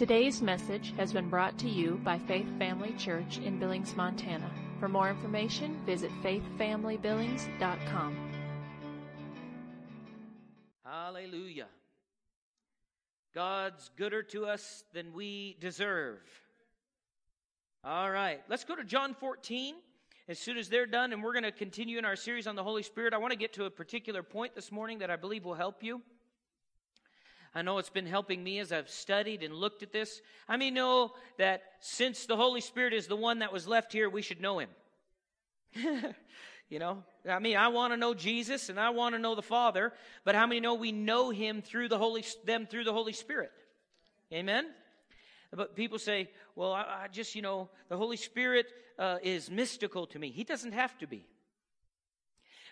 Today's message has been brought to you by Faith Family Church in Billings, Montana. For more information, visit faithfamilybillings.com. Hallelujah. God's gooder to us than we deserve. All right, let's go to John 14. As soon as they're done, and we're going to continue in our series on the Holy Spirit, I want to get to a particular point this morning that I believe will help you. I know it's been helping me as I've studied and looked at this. I mean, know that since the Holy Spirit is the one that was left here, we should know Him. you know, I mean, I want to know Jesus and I want to know the Father, but how many know we know Him through the Holy them through the Holy Spirit? Amen. But people say, well, I, I just, you know, the Holy Spirit uh, is mystical to me. He doesn't have to be.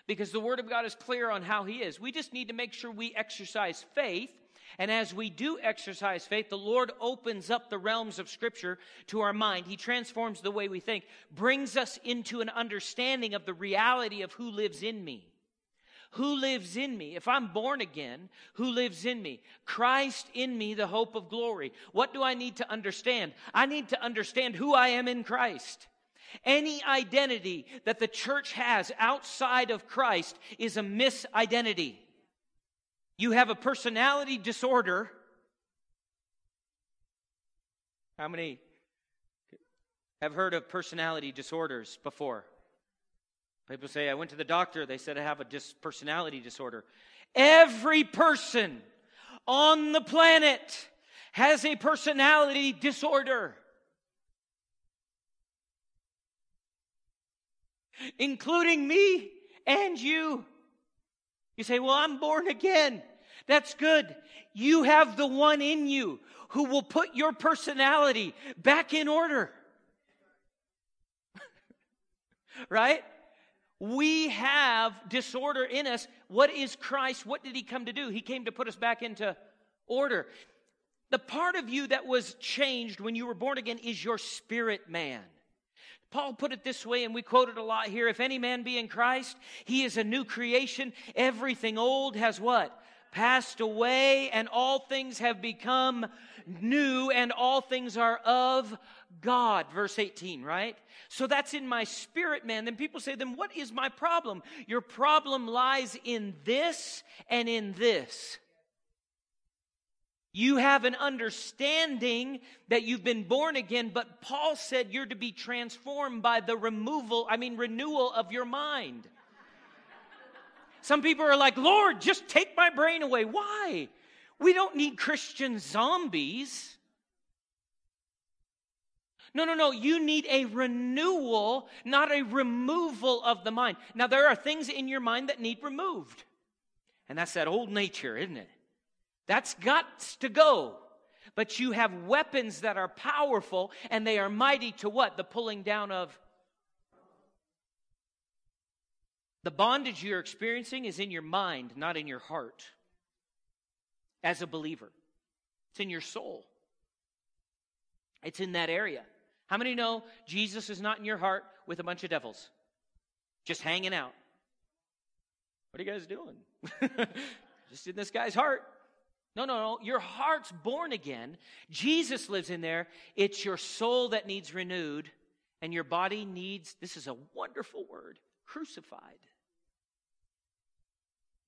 Because the Word of God is clear on how He is. We just need to make sure we exercise faith and as we do exercise faith, the Lord opens up the realms of Scripture to our mind. He transforms the way we think, brings us into an understanding of the reality of who lives in me. Who lives in me? If I'm born again, who lives in me? Christ in me, the hope of glory. What do I need to understand? I need to understand who I am in Christ. Any identity that the church has outside of Christ is a misidentity. You have a personality disorder. How many have heard of personality disorders before? People say, I went to the doctor, they said I have a dis- personality disorder. Every person on the planet has a personality disorder. Including me and you. You say, Well, I'm born again. That's good. You have the one in you who will put your personality back in order. right? We have disorder in us. What is Christ? What did he come to do? He came to put us back into order. The part of you that was changed when you were born again is your spirit man. Paul put it this way, and we quote it a lot here if any man be in Christ, he is a new creation. Everything old has what? Passed away, and all things have become new, and all things are of God. Verse 18, right? So that's in my spirit, man. Then people say, then what is my problem? Your problem lies in this and in this. You have an understanding that you've been born again, but Paul said you're to be transformed by the removal, I mean, renewal of your mind. Some people are like, Lord, just take my brain away. Why? We don't need Christian zombies. No, no, no. You need a renewal, not a removal of the mind. Now, there are things in your mind that need removed. And that's that old nature, isn't it? That's got to go. But you have weapons that are powerful and they are mighty to what? The pulling down of. The bondage you're experiencing is in your mind, not in your heart. As a believer, it's in your soul, it's in that area. How many know Jesus is not in your heart with a bunch of devils? Just hanging out. What are you guys doing? Just in this guy's heart. No, no, no. Your heart's born again. Jesus lives in there. It's your soul that needs renewed, and your body needs this is a wonderful word crucified.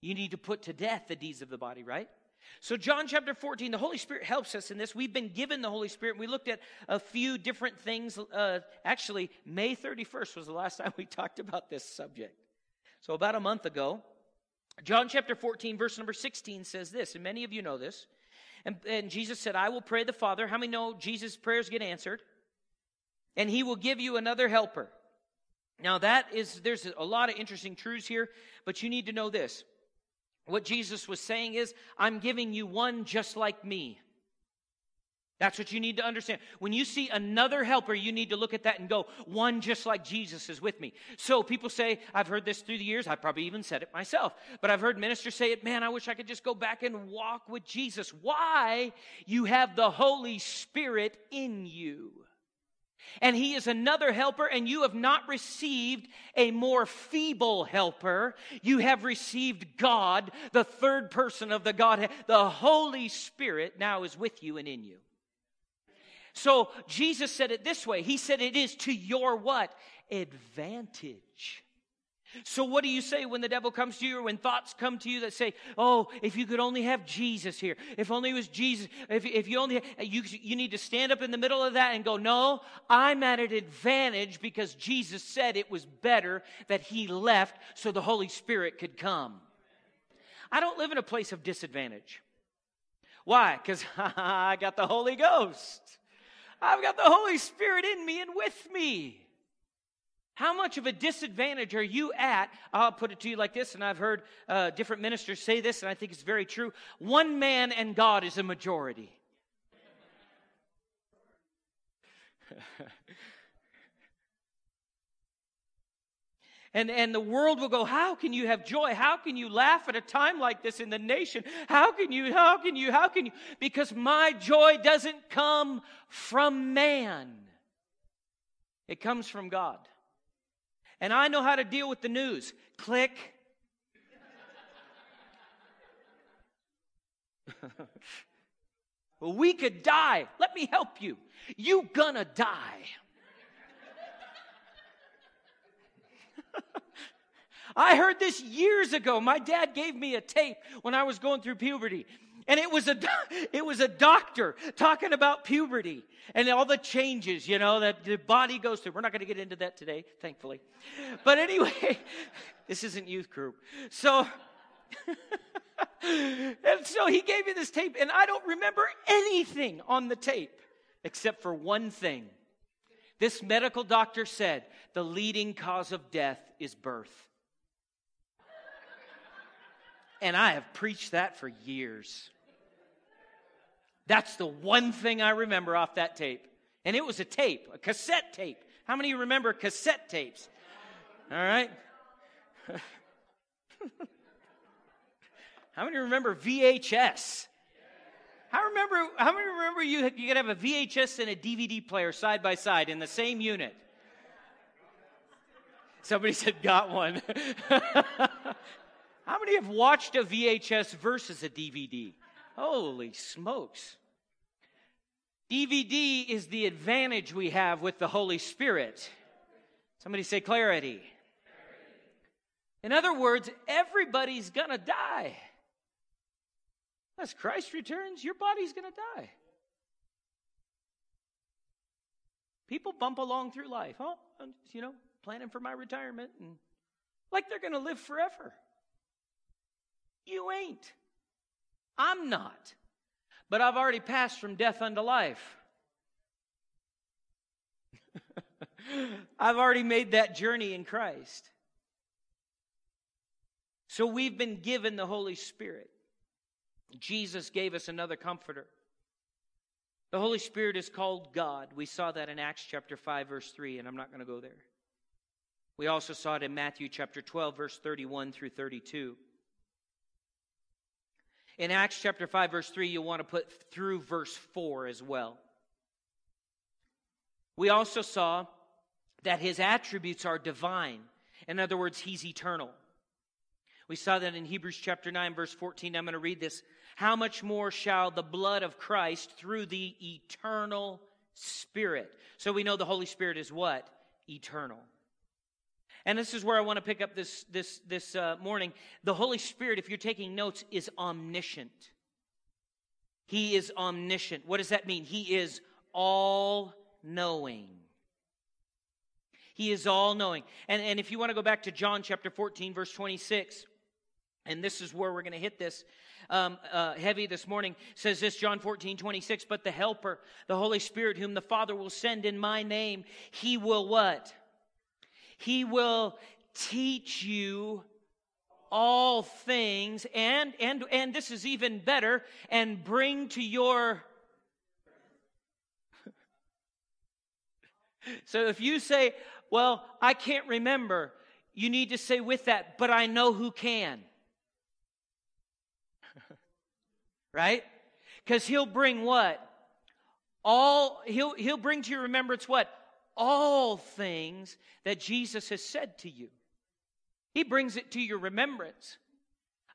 You need to put to death the deeds of the body, right? So, John chapter 14, the Holy Spirit helps us in this. We've been given the Holy Spirit. We looked at a few different things. Uh, actually, May 31st was the last time we talked about this subject. So, about a month ago, John chapter 14, verse number 16 says this, and many of you know this. And, and Jesus said, I will pray the Father. How many know Jesus' prayers get answered? And he will give you another helper. Now, that is, there's a lot of interesting truths here, but you need to know this. What Jesus was saying is, I'm giving you one just like me. That's what you need to understand. When you see another helper, you need to look at that and go, one just like Jesus is with me. So people say, I've heard this through the years. I probably even said it myself. But I've heard ministers say it, man, I wish I could just go back and walk with Jesus. Why? You have the Holy Spirit in you. And he is another helper, and you have not received a more feeble helper. You have received God, the third person of the Godhead. The Holy Spirit now is with you and in you. So Jesus said it this way. He said it is to your what? Advantage. So what do you say when the devil comes to you or when thoughts come to you that say, oh, if you could only have Jesus here, if only it was Jesus, if, if you only, you, you need to stand up in the middle of that and go, no, I'm at an advantage because Jesus said it was better that he left so the Holy Spirit could come. I don't live in a place of disadvantage. Why? Because I got the Holy Ghost. I've got the Holy Spirit in me and with me. How much of a disadvantage are you at? I'll put it to you like this, and I've heard uh, different ministers say this, and I think it's very true. One man and God is a majority. And, and the world will go, How can you have joy? How can you laugh at a time like this in the nation? How can you? How can you? How can you? Because my joy doesn't come from man, it comes from God. And I know how to deal with the news. Click. well, we could die. Let me help you. You gonna die. I heard this years ago. My dad gave me a tape when I was going through puberty. And it was a it was a doctor talking about puberty and all the changes, you know, that the body goes through. We're not going to get into that today, thankfully. But anyway, this isn't youth group. So and so he gave me this tape and I don't remember anything on the tape except for one thing. This medical doctor said the leading cause of death is birth. And I have preached that for years. That's the one thing I remember off that tape. And it was a tape, a cassette tape. How many of you remember cassette tapes? All right. How many remember VHS? How remember? How many remember you? You could have a VHS and a DVD player side by side in the same unit. Somebody said, "Got one." How many have watched a VHS versus a DVD? Holy smokes. DVD is the advantage we have with the Holy Spirit. Somebody say clarity. In other words, everybody's going to die. As Christ returns, your body's going to die. People bump along through life, oh, you know, planning for my retirement and like they're going to live forever. You ain't. I'm not. But I've already passed from death unto life. I've already made that journey in Christ. So we've been given the Holy Spirit. Jesus gave us another comforter. The Holy Spirit is called God. We saw that in Acts chapter 5, verse 3, and I'm not going to go there. We also saw it in Matthew chapter 12, verse 31 through 32. In Acts chapter 5, verse 3, you'll want to put through verse 4 as well. We also saw that his attributes are divine. In other words, he's eternal. We saw that in Hebrews chapter 9, verse 14. I'm going to read this. How much more shall the blood of Christ through the eternal Spirit? So we know the Holy Spirit is what? Eternal. And this is where I want to pick up this, this, this uh, morning. The Holy Spirit, if you're taking notes, is omniscient. He is omniscient. What does that mean? He is all knowing. He is all knowing. And, and if you want to go back to John chapter 14, verse 26, and this is where we're going to hit this um, uh, heavy this morning, says this, John 14, 26, but the Helper, the Holy Spirit, whom the Father will send in my name, he will what? He will teach you all things and and and this is even better and bring to your So if you say, "Well, I can't remember," you need to say with that, "But I know who can." right? Cuz he'll bring what? All he'll he'll bring to your remembrance what? All things that Jesus has said to you. He brings it to your remembrance.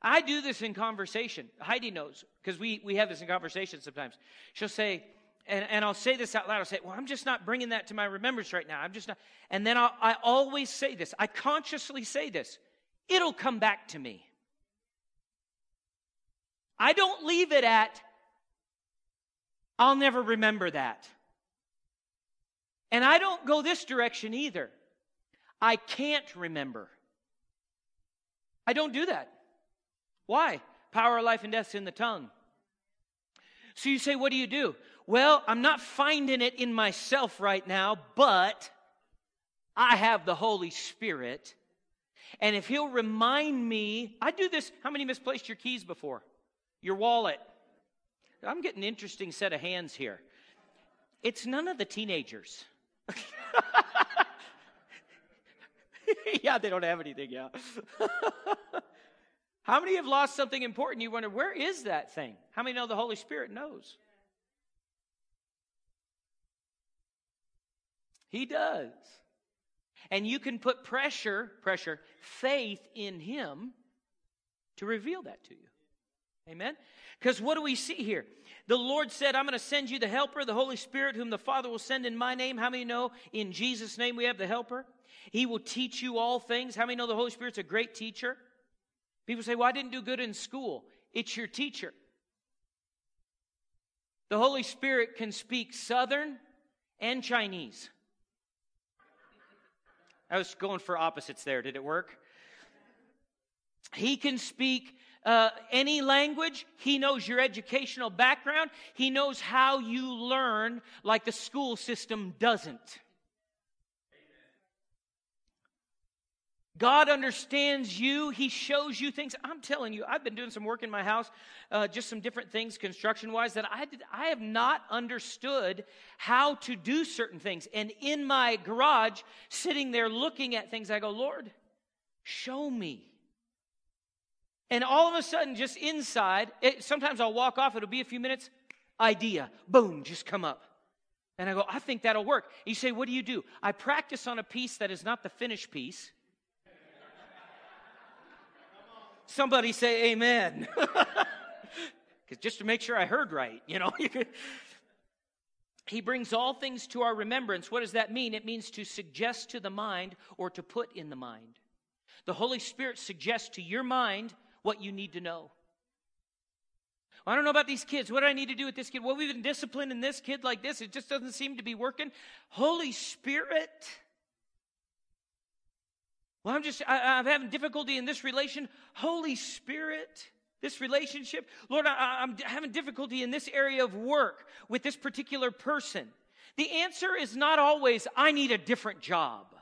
I do this in conversation. Heidi knows because we, we have this in conversation sometimes. She'll say, and, and I'll say this out loud. I'll say, well, I'm just not bringing that to my remembrance right now. I'm just not. And then I'll, I always say this. I consciously say this. It'll come back to me. I don't leave it at, I'll never remember that. And I don't go this direction either. I can't remember. I don't do that. Why? Power of life and death's in the tongue. So you say, what do you do? Well, I'm not finding it in myself right now, but I have the Holy Spirit. And if He'll remind me, I do this. How many misplaced your keys before? Your wallet. I'm getting an interesting set of hands here. It's none of the teenagers. yeah, they don't have anything, yeah. How many have lost something important? You wonder, where is that thing? How many know the Holy Spirit knows? He does. And you can put pressure, pressure, faith in Him to reveal that to you. Amen? Because what do we see here? The Lord said, I'm going to send you the helper, the Holy Spirit, whom the Father will send in my name. How many know in Jesus' name we have the helper? He will teach you all things. How many know the Holy Spirit's a great teacher? People say, Well, I didn't do good in school. It's your teacher. The Holy Spirit can speak Southern and Chinese. I was going for opposites there. Did it work? He can speak uh, any language. He knows your educational background. He knows how you learn like the school system doesn't. God understands you. He shows you things. I'm telling you, I've been doing some work in my house, uh, just some different things construction wise, that I, did, I have not understood how to do certain things. And in my garage, sitting there looking at things, I go, Lord, show me. And all of a sudden, just inside, it, sometimes I'll walk off, it'll be a few minutes, idea, boom, just come up. And I go, I think that'll work. You say, what do you do? I practice on a piece that is not the finished piece Somebody say amen. Because just to make sure I heard right, you know. he brings all things to our remembrance. What does that mean? It means to suggest to the mind or to put in the mind. The Holy Spirit suggests to your mind what you need to know. I don't know about these kids. What do I need to do with this kid? Well, we've been disciplining this kid like this. It just doesn't seem to be working. Holy Spirit well, I'm just, I, am having difficulty in this relation. Holy Spirit, this relationship. Lord, I, I'm having difficulty in this area of work with this particular person. The answer is not always, I need a different job.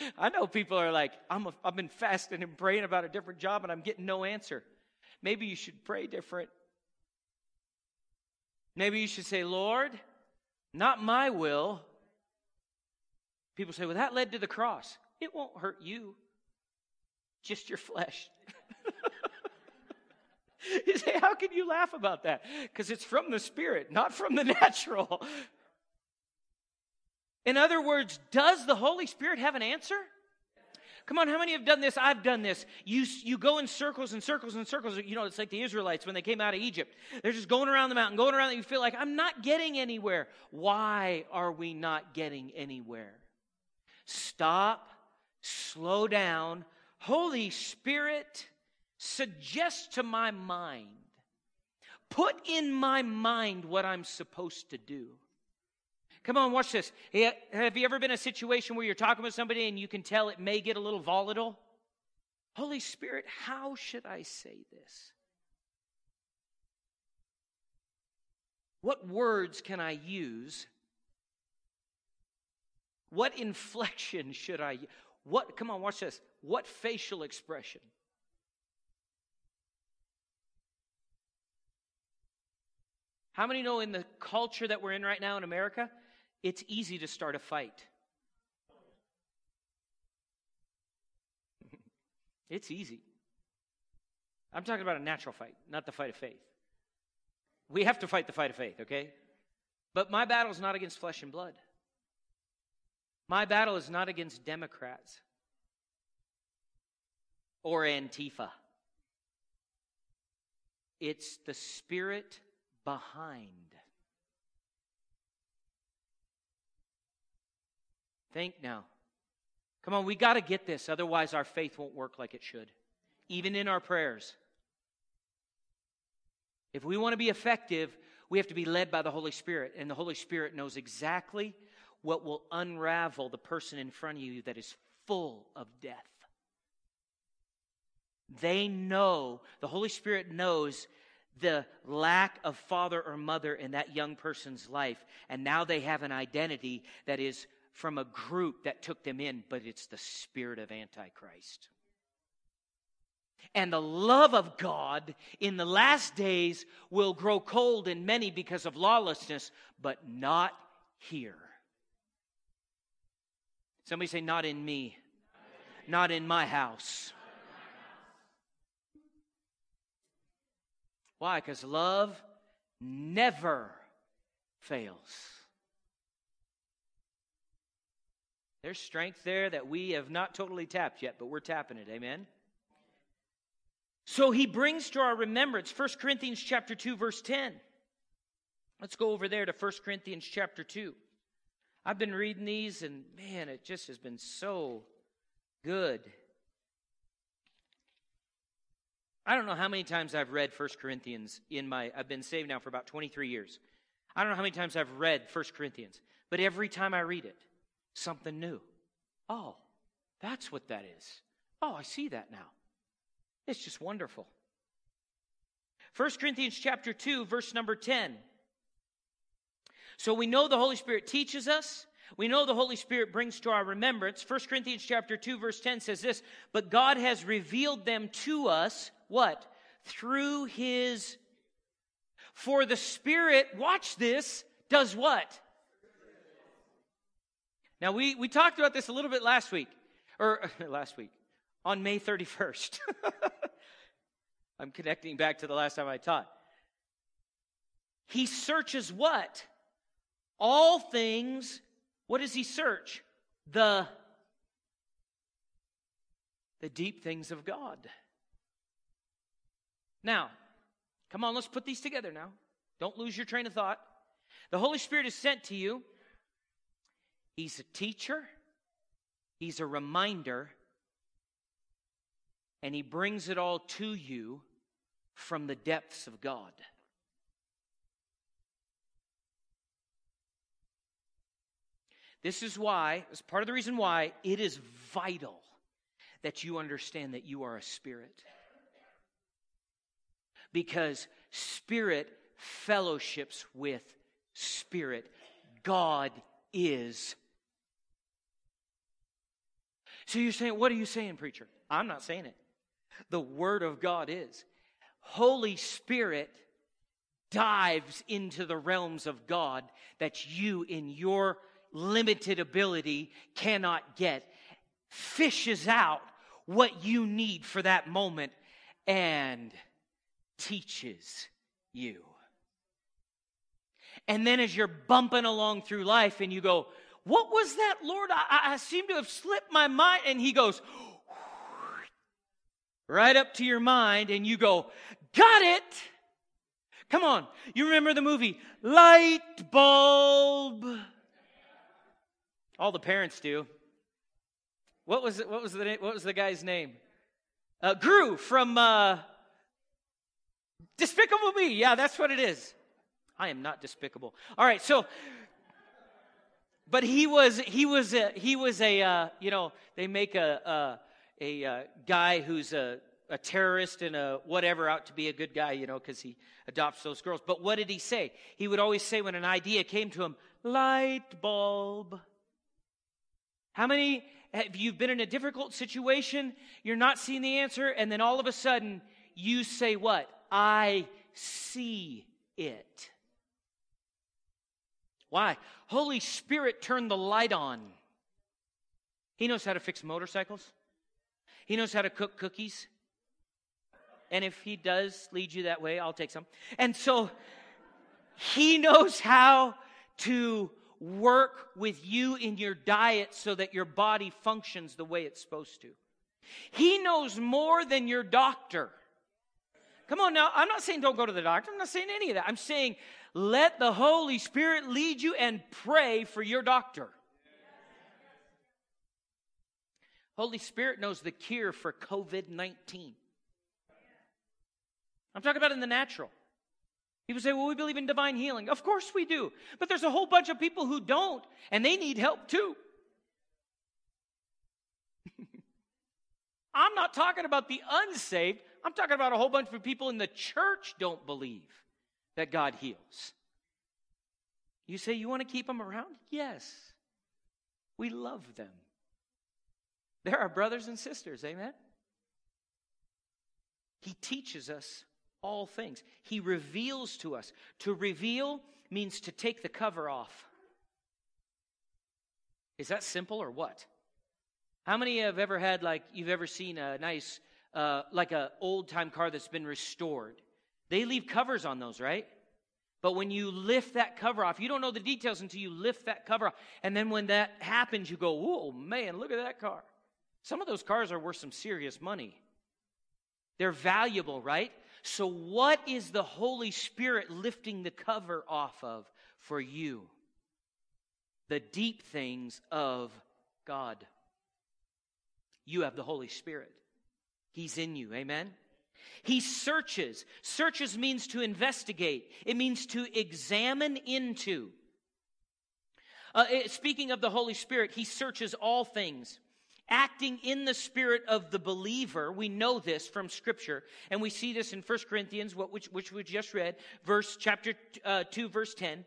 I know people are like, I'm a, I've been fasting and praying about a different job and I'm getting no answer. Maybe you should pray different. Maybe you should say, Lord, not my will, People say, well, that led to the cross. It won't hurt you, just your flesh. you say, how can you laugh about that? Because it's from the Spirit, not from the natural. In other words, does the Holy Spirit have an answer? Come on, how many have done this? I've done this. You, you go in circles and circles and circles. You know, it's like the Israelites when they came out of Egypt. They're just going around the mountain, going around, you feel like, I'm not getting anywhere. Why are we not getting anywhere? Stop, slow down. Holy Spirit, suggest to my mind, put in my mind what I'm supposed to do. Come on, watch this. Eh, have you ever been in a situation where you're talking with somebody and you can tell it may get a little volatile? Holy Spirit, how should I say this? What words can I use what inflection should I what come on watch this. What facial expression? How many know in the culture that we're in right now in America, it's easy to start a fight? it's easy. I'm talking about a natural fight, not the fight of faith. We have to fight the fight of faith, okay? But my battle is not against flesh and blood. My battle is not against Democrats or Antifa it's the spirit behind. Think now. Come on, we got to get this, otherwise, our faith won't work like it should, even in our prayers. If we want to be effective, we have to be led by the Holy Spirit, and the Holy Spirit knows exactly what will unravel the person in front of you that is full of death. They know, the Holy Spirit knows the lack of father or mother in that young person's life, and now they have an identity that is from a group that took them in, but it's the spirit of Antichrist. And the love of God in the last days will grow cold in many because of lawlessness, but not here. Somebody say, Not in me, not in my house. Why? Because love never fails. There's strength there that we have not totally tapped yet, but we're tapping it. Amen. So he brings to our remembrance 1 Corinthians chapter 2 verse 10. Let's go over there to 1 Corinthians chapter 2. I've been reading these and man, it just has been so good. I don't know how many times I've read 1 Corinthians in my I've been saved now for about 23 years. I don't know how many times I've read 1 Corinthians, but every time I read it, something new. Oh, that's what that is. Oh, I see that now. It's just wonderful. 1 Corinthians chapter 2 verse number 10. So we know the Holy Spirit teaches us. We know the Holy Spirit brings to our remembrance. 1 Corinthians chapter 2 verse 10 says this, but God has revealed them to us what? Through his for the Spirit, watch this, does what? Now, we, we talked about this a little bit last week, or last week, on May 31st. I'm connecting back to the last time I taught. He searches what? All things. What does he search? The, the deep things of God. Now, come on, let's put these together now. Don't lose your train of thought. The Holy Spirit is sent to you He's a teacher, He's a reminder, and He brings it all to you from the depths of God. This is why, as part of the reason why, it is vital that you understand that you are a spirit. Because spirit fellowships with spirit. God is so you're saying, what are you saying, preacher? I'm not saying it. The Word of God is. Holy Spirit dives into the realms of God that you, in your limited ability, cannot get, fishes out what you need for that moment, and teaches you. And then as you're bumping along through life and you go, what was that, Lord? I, I seem to have slipped my mind. And he goes, right up to your mind, and you go, Got it. Come on. You remember the movie Light Bulb? All the parents do. What was it? What was the what was the guy's name? Uh, Gru from uh, Despicable Me. Yeah, that's what it is. I am not despicable. All right, so but he was he was a, he was a uh, you know they make a a, a uh, guy who's a a terrorist and a whatever out to be a good guy, you know, because he adopts those girls. But what did he say? He would always say when an idea came to him, light bulb. How many have you been in a difficult situation? You're not seeing the answer, and then all of a sudden you say, What? I see it. Why? Holy Spirit turned the light on. He knows how to fix motorcycles. He knows how to cook cookies. And if he does lead you that way, I'll take some. And so he knows how to work with you in your diet so that your body functions the way it's supposed to. He knows more than your doctor. Come on now, I'm not saying don't go to the doctor. I'm not saying any of that. I'm saying let the Holy Spirit lead you and pray for your doctor. Holy Spirit knows the cure for COVID 19. I'm talking about in the natural. People say, well, we believe in divine healing. Of course we do. But there's a whole bunch of people who don't, and they need help too. I'm not talking about the unsaved. I'm talking about a whole bunch of people in the church don't believe that God heals. You say you want to keep them around? Yes. We love them. They're our brothers and sisters, amen? He teaches us all things. He reveals to us. To reveal means to take the cover off. Is that simple or what? How many have ever had like you've ever seen a nice uh, like a old time car that's been restored? They leave covers on those, right? But when you lift that cover off, you don't know the details until you lift that cover off. And then when that happens, you go, whoa, man, look at that car. Some of those cars are worth some serious money. They're valuable, right? So, what is the Holy Spirit lifting the cover off of for you? The deep things of God. You have the Holy Spirit, He's in you. Amen? He searches. Searches means to investigate, it means to examine into. Uh, speaking of the Holy Spirit, He searches all things acting in the spirit of the believer. We know this from Scripture, and we see this in 1 Corinthians, which, which we just read, verse chapter uh, 2, verse 10.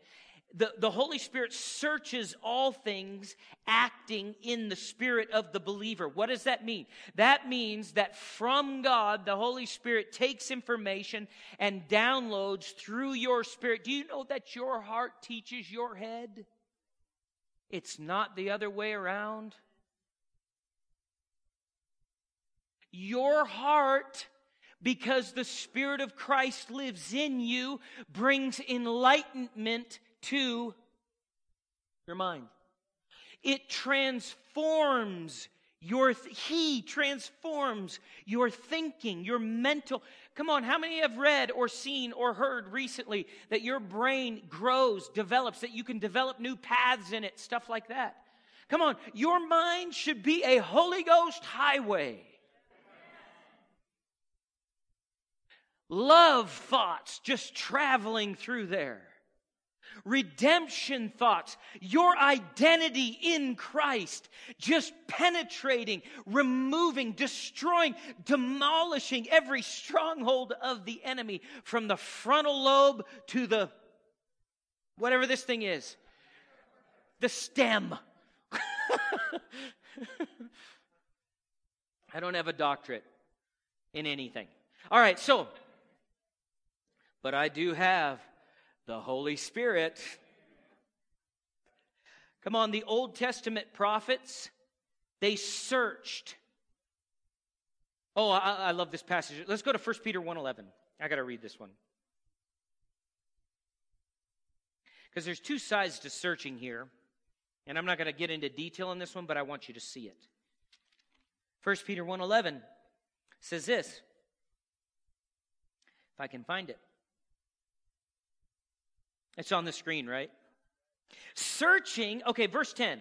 The, the Holy Spirit searches all things, acting in the spirit of the believer. What does that mean? That means that from God, the Holy Spirit takes information and downloads through your spirit. Do you know that your heart teaches your head? It's not the other way around. Your heart, because the Spirit of Christ lives in you, brings enlightenment to your mind. It transforms your th- he transforms your thinking your mental come on how many have read or seen or heard recently that your brain grows develops that you can develop new paths in it stuff like that come on your mind should be a holy ghost highway love thoughts just traveling through there. Redemption thoughts, your identity in Christ, just penetrating, removing, destroying, demolishing every stronghold of the enemy from the frontal lobe to the whatever this thing is, the stem. I don't have a doctorate in anything. All right, so but I do have the Holy Spirit. Come on, the Old Testament prophets, they searched. Oh, I, I love this passage. Let's go to 1 Peter 1.11. I got to read this one. Because there's two sides to searching here. And I'm not going to get into detail on this one, but I want you to see it. 1 Peter 1.11 says this. If I can find it. It's on the screen, right? Searching, okay, verse 10.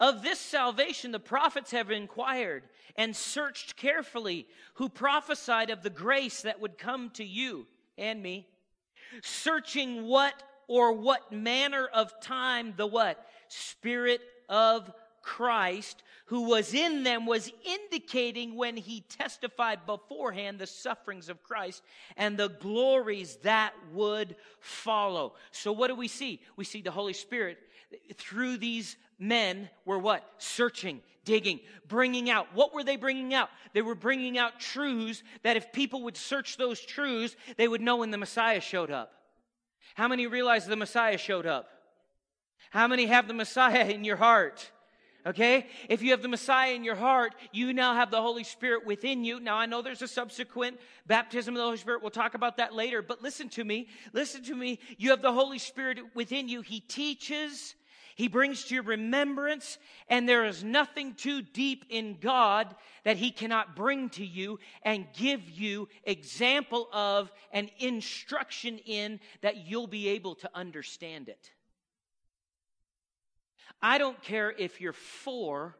Of this salvation the prophets have inquired and searched carefully, who prophesied of the grace that would come to you and me, searching what or what manner of time the what? Spirit of Christ who was in them was indicating when he testified beforehand the sufferings of Christ and the glories that would follow. So what do we see? We see the Holy Spirit through these men were what? Searching, digging, bringing out. What were they bringing out? They were bringing out truths that if people would search those truths, they would know when the Messiah showed up. How many realize the Messiah showed up? How many have the Messiah in your heart? Okay? If you have the Messiah in your heart, you now have the Holy Spirit within you. Now, I know there's a subsequent baptism of the Holy Spirit. We'll talk about that later. But listen to me. Listen to me. You have the Holy Spirit within you. He teaches, He brings to your remembrance, and there is nothing too deep in God that He cannot bring to you and give you example of and instruction in that you'll be able to understand it. I don't care if you're four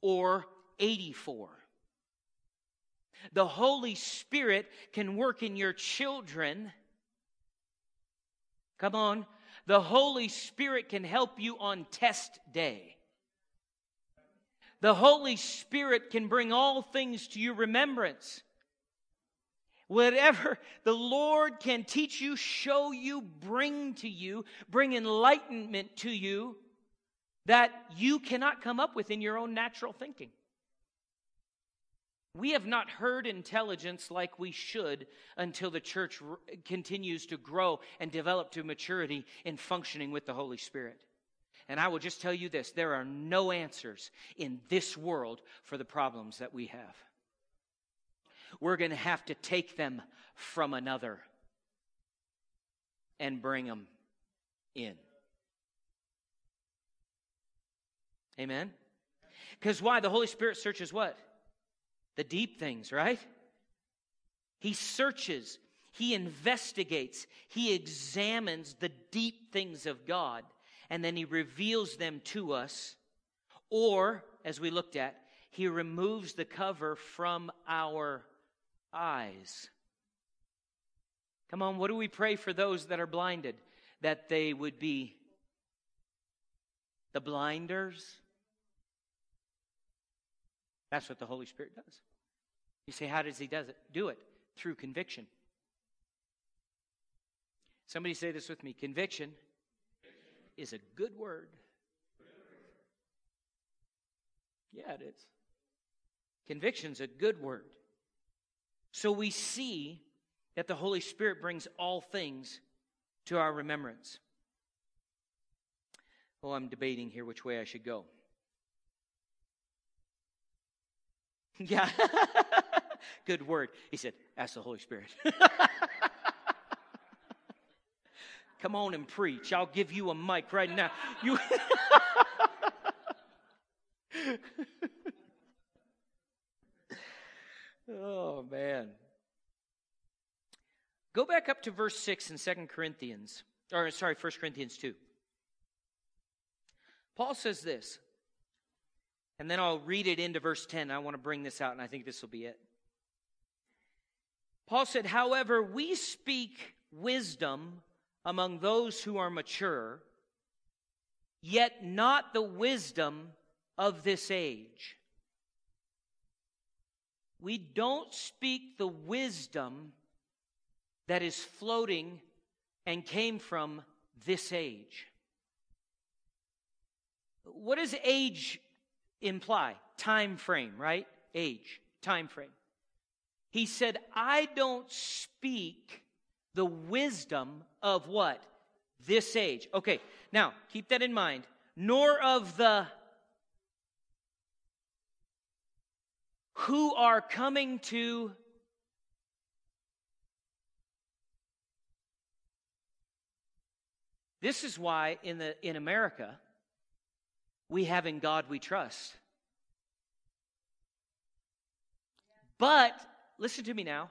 or 84. The Holy Spirit can work in your children. Come on. The Holy Spirit can help you on test day. The Holy Spirit can bring all things to your remembrance. Whatever the Lord can teach you, show you, bring to you, bring enlightenment to you that you cannot come up with in your own natural thinking. We have not heard intelligence like we should until the church r- continues to grow and develop to maturity in functioning with the Holy Spirit. And I will just tell you this there are no answers in this world for the problems that we have. We're going to have to take them from another and bring them in. Amen? Because why? The Holy Spirit searches what? The deep things, right? He searches, he investigates, he examines the deep things of God, and then he reveals them to us. Or, as we looked at, he removes the cover from our eyes. Come on, what do we pray for those that are blinded? That they would be the blinders that's what the Holy Spirit does. You say, how does he does it? Do it through conviction. Somebody say this with me. Conviction is a good word. Yeah, it is. Conviction's a good word. So we see that the Holy Spirit brings all things to our remembrance. Well, I'm debating here which way I should go. Yeah. Good word. He said, Ask the Holy Spirit. Come on and preach. I'll give you a mic right now. You. oh, man. Go back up to verse 6 in Second Corinthians, or sorry, First Corinthians 2. Paul says this and then I'll read it into verse 10. I want to bring this out, and I think this will be it. Paul said, However, we speak wisdom among those who are mature, yet not the wisdom of this age. We don't speak the wisdom that is floating and came from this age. What does age imply? Time frame, right? Age, time frame. He said, I don't speak the wisdom of what? This age. Okay, now keep that in mind. Nor of the who are coming to This is why in the in America we have in God we trust. But, listen to me now,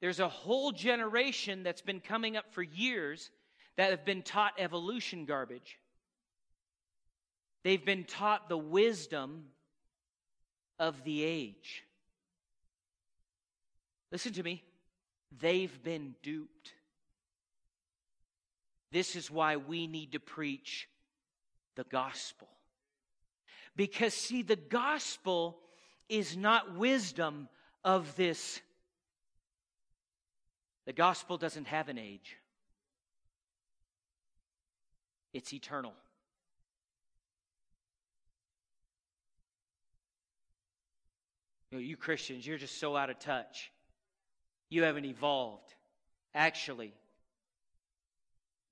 there's a whole generation that's been coming up for years that have been taught evolution garbage. They've been taught the wisdom of the age. Listen to me. They've been duped. This is why we need to preach the gospel. Because, see, the gospel is not wisdom of this. The gospel doesn't have an age, it's eternal. You, know, you Christians, you're just so out of touch. You haven't evolved. Actually,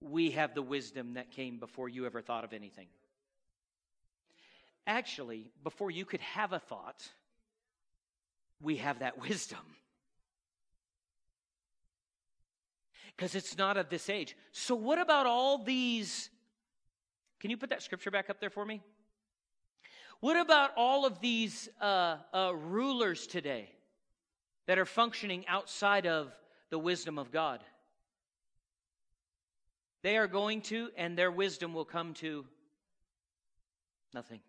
we have the wisdom that came before you ever thought of anything. Actually, before you could have a thought, we have that wisdom. Because it's not of this age. So, what about all these Can you put that scripture back up there for me? What about all of these uh, uh, rulers today that are functioning outside of the wisdom of God? They are going to, and their wisdom will come to nothing.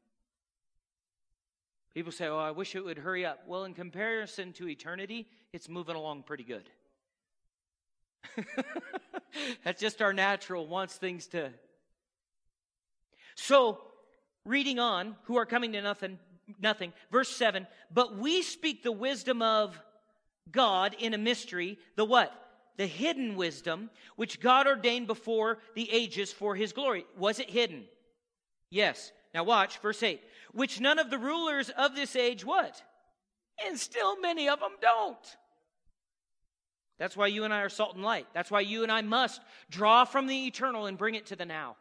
People say, Oh, I wish it would hurry up. Well, in comparison to eternity, it's moving along pretty good. That's just our natural, wants things to. So, reading on, who are coming to nothing, nothing. Verse 7, but we speak the wisdom of God in a mystery, the what? The hidden wisdom, which God ordained before the ages for his glory. Was it hidden? Yes. Now watch, verse 8. Which none of the rulers of this age what? And still many of them don't. That's why you and I are salt and light. That's why you and I must draw from the eternal and bring it to the now.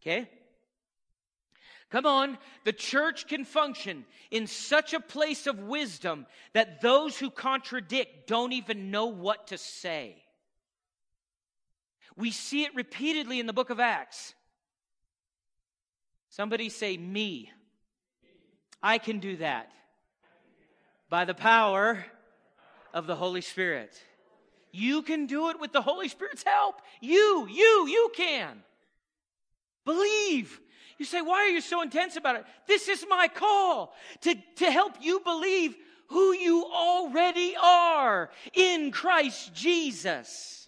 Okay? Come on, the church can function in such a place of wisdom that those who contradict don't even know what to say. We see it repeatedly in the book of Acts. Somebody say, Me. I can do that by the power of the Holy Spirit. You can do it with the Holy Spirit's help. You, you, you can. Believe. You say, why are you so intense about it? This is my call to, to help you believe who you already are in Christ Jesus.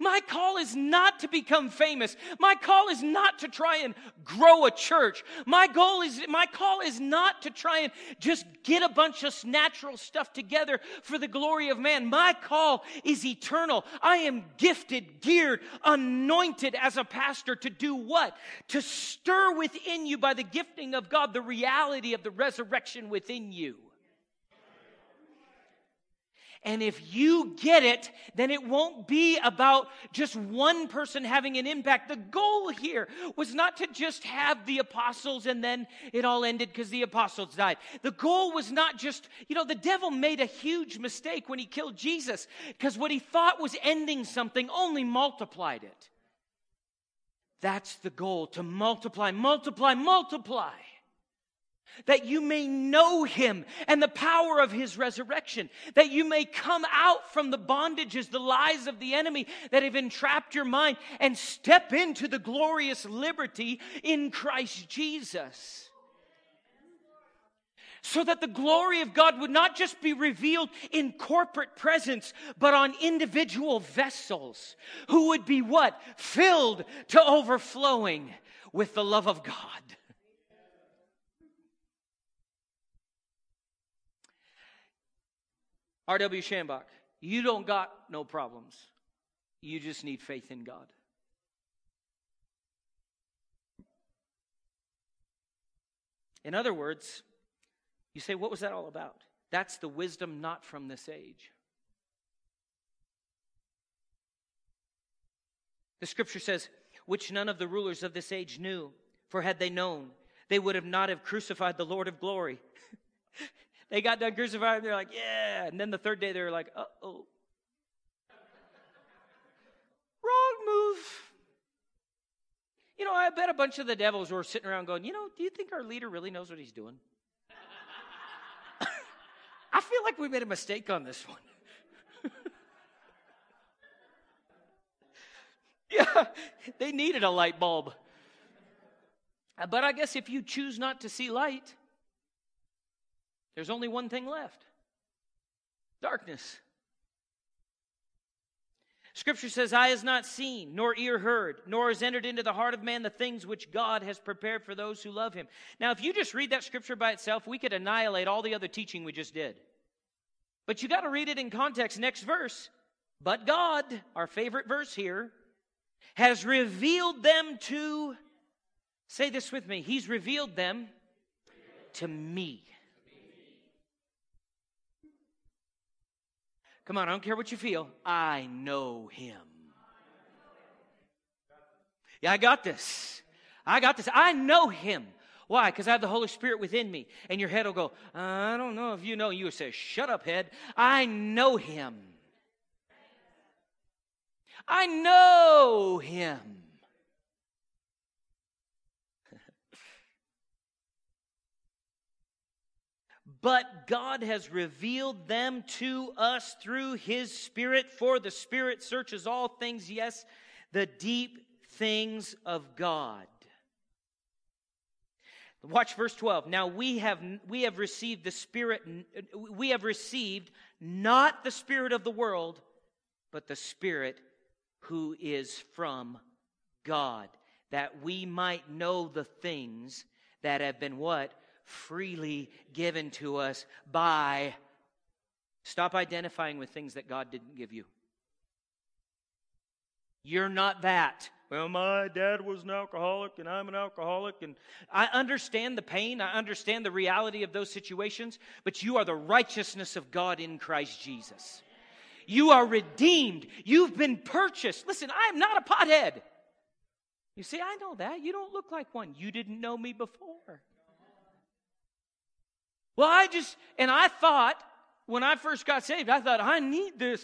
My call is not to become famous. My call is not to try and grow a church. My goal is, my call is not to try and just get a bunch of natural stuff together for the glory of man. My call is eternal. I am gifted, geared, anointed as a pastor to do what? To stir within you by the gifting of God the reality of the resurrection within you. And if you get it, then it won't be about just one person having an impact. The goal here was not to just have the apostles and then it all ended because the apostles died. The goal was not just, you know, the devil made a huge mistake when he killed Jesus because what he thought was ending something only multiplied it. That's the goal to multiply, multiply, multiply that you may know him and the power of his resurrection, that you may come out from the bondages, the lies of the enemy that have entrapped your mind and step into the glorious liberty in Christ Jesus. So that the glory of God would not just be revealed in corporate presence, but on individual vessels who would be what? Filled to overflowing with the love of God. R.W. Schambach, you don't got no problems. You just need faith in God. In other words, you say, what was that all about? That's the wisdom not from this age. The scripture says, which none of the rulers of this age knew, for had they known, they would have not have crucified the Lord of glory. They got done crucifying. They're like, yeah. And then the third day, they're like, uh oh. Wrong move. You know, I bet a bunch of the devils were sitting around going, you know, do you think our leader really knows what he's doing? I feel like we made a mistake on this one. yeah, they needed a light bulb. But I guess if you choose not to see light, there's only one thing left darkness. Scripture says, Eye has not seen, nor ear heard, nor has entered into the heart of man the things which God has prepared for those who love him. Now, if you just read that scripture by itself, we could annihilate all the other teaching we just did. But you got to read it in context. Next verse. But God, our favorite verse here, has revealed them to, say this with me, He's revealed them to me. Come on, I don't care what you feel. I know him. Yeah, I got this. I got this. I know him. Why? Because I have the Holy Spirit within me. And your head will go, I don't know if you know. You say, Shut up, head. I know him. I know him. But God has revealed them to us through His Spirit, for the Spirit searches all things, yes, the deep things of God. Watch verse 12. Now we have we have received the spirit we have received not the spirit of the world but the spirit who is from God that we might know the things that have been what freely given to us by stop identifying with things that God didn't give you. You're not that. Well, my dad was an alcoholic and I'm an alcoholic. And I understand the pain. I understand the reality of those situations. But you are the righteousness of God in Christ Jesus. You are redeemed. You've been purchased. Listen, I am not a pothead. You see, I know that. You don't look like one. You didn't know me before. Well, I just, and I thought when I first got saved, I thought, I need this.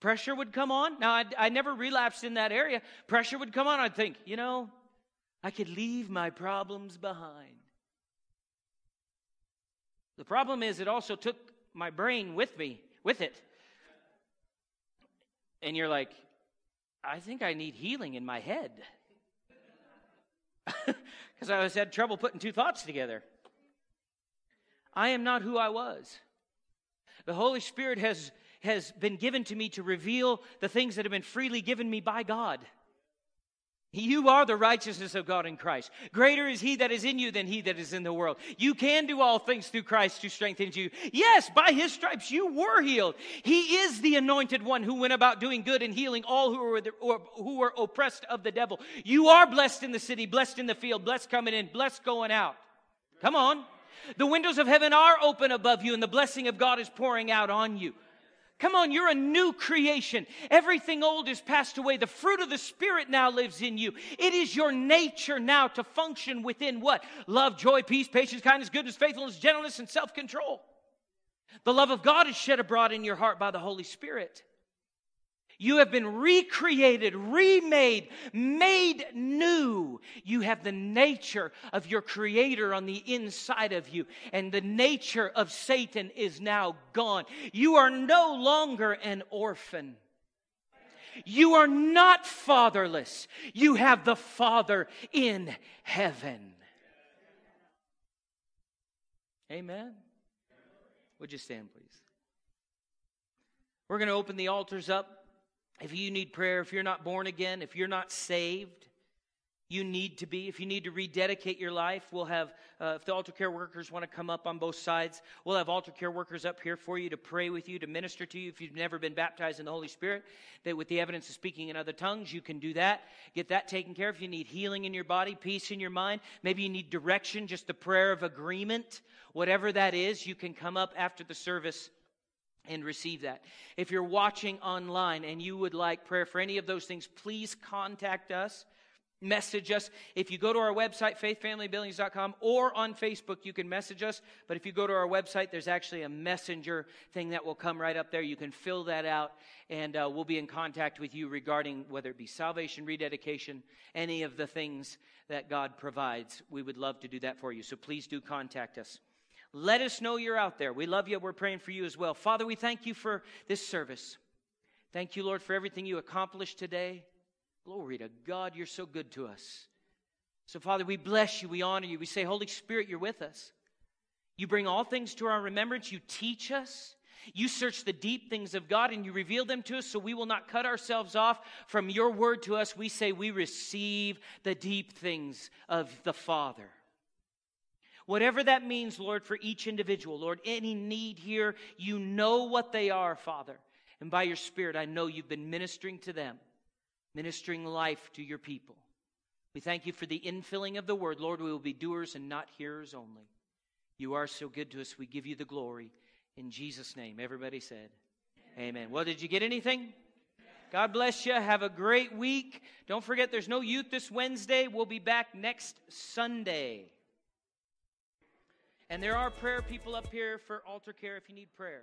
Pressure would come on. Now, I, I never relapsed in that area. Pressure would come on. I'd think, you know, I could leave my problems behind. The problem is, it also took my brain with me, with it. And you're like, I think I need healing in my head. Because I always had trouble putting two thoughts together. I am not who I was. The Holy Spirit has has been given to me to reveal the things that have been freely given me by God. You are the righteousness of God in Christ. Greater is He that is in you than He that is in the world. You can do all things through Christ who strengthens you. Yes, by His stripes you were healed. He is the anointed one who went about doing good and healing all who were, the, who were oppressed of the devil. You are blessed in the city, blessed in the field, blessed coming in, blessed going out. Come on. The windows of heaven are open above you and the blessing of God is pouring out on you. Come on, you're a new creation. Everything old is passed away. The fruit of the Spirit now lives in you. It is your nature now to function within what? Love, joy, peace, patience, kindness, goodness, faithfulness, gentleness, and self control. The love of God is shed abroad in your heart by the Holy Spirit. You have been recreated, remade, made new. You have the nature of your Creator on the inside of you, and the nature of Satan is now gone. You are no longer an orphan. You are not fatherless. You have the Father in heaven. Amen. Would you stand, please? We're going to open the altars up. If you need prayer, if you're not born again, if you're not saved, you need to be. If you need to rededicate your life, we'll have, uh, if the altar care workers want to come up on both sides, we'll have altar care workers up here for you to pray with you, to minister to you. If you've never been baptized in the Holy Spirit, that with the evidence of speaking in other tongues, you can do that. Get that taken care of. If you need healing in your body, peace in your mind, maybe you need direction, just the prayer of agreement, whatever that is, you can come up after the service and receive that. If you're watching online and you would like prayer for any of those things, please contact us. Message us. If you go to our website, faithfamilybillings.com, or on Facebook, you can message us. But if you go to our website, there's actually a messenger thing that will come right up there. You can fill that out, and uh, we'll be in contact with you regarding whether it be salvation, rededication, any of the things that God provides. We would love to do that for you. So please do contact us. Let us know you're out there. We love you. We're praying for you as well. Father, we thank you for this service. Thank you, Lord, for everything you accomplished today. Glory to God, you're so good to us. So, Father, we bless you. We honor you. We say, Holy Spirit, you're with us. You bring all things to our remembrance. You teach us. You search the deep things of God and you reveal them to us so we will not cut ourselves off from your word to us. We say we receive the deep things of the Father. Whatever that means, Lord, for each individual, Lord, any need here, you know what they are, Father. And by your Spirit, I know you've been ministering to them, ministering life to your people. We thank you for the infilling of the word. Lord, we will be doers and not hearers only. You are so good to us. We give you the glory. In Jesus' name, everybody said, Amen. Well, did you get anything? God bless you. Have a great week. Don't forget, there's no youth this Wednesday. We'll be back next Sunday. And there are prayer people up here for altar care if you need prayer.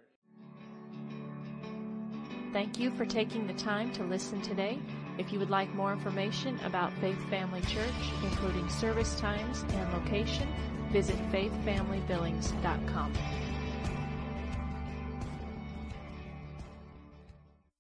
Thank you for taking the time to listen today. If you would like more information about Faith Family Church, including service times and location, visit faithfamilybillings.com.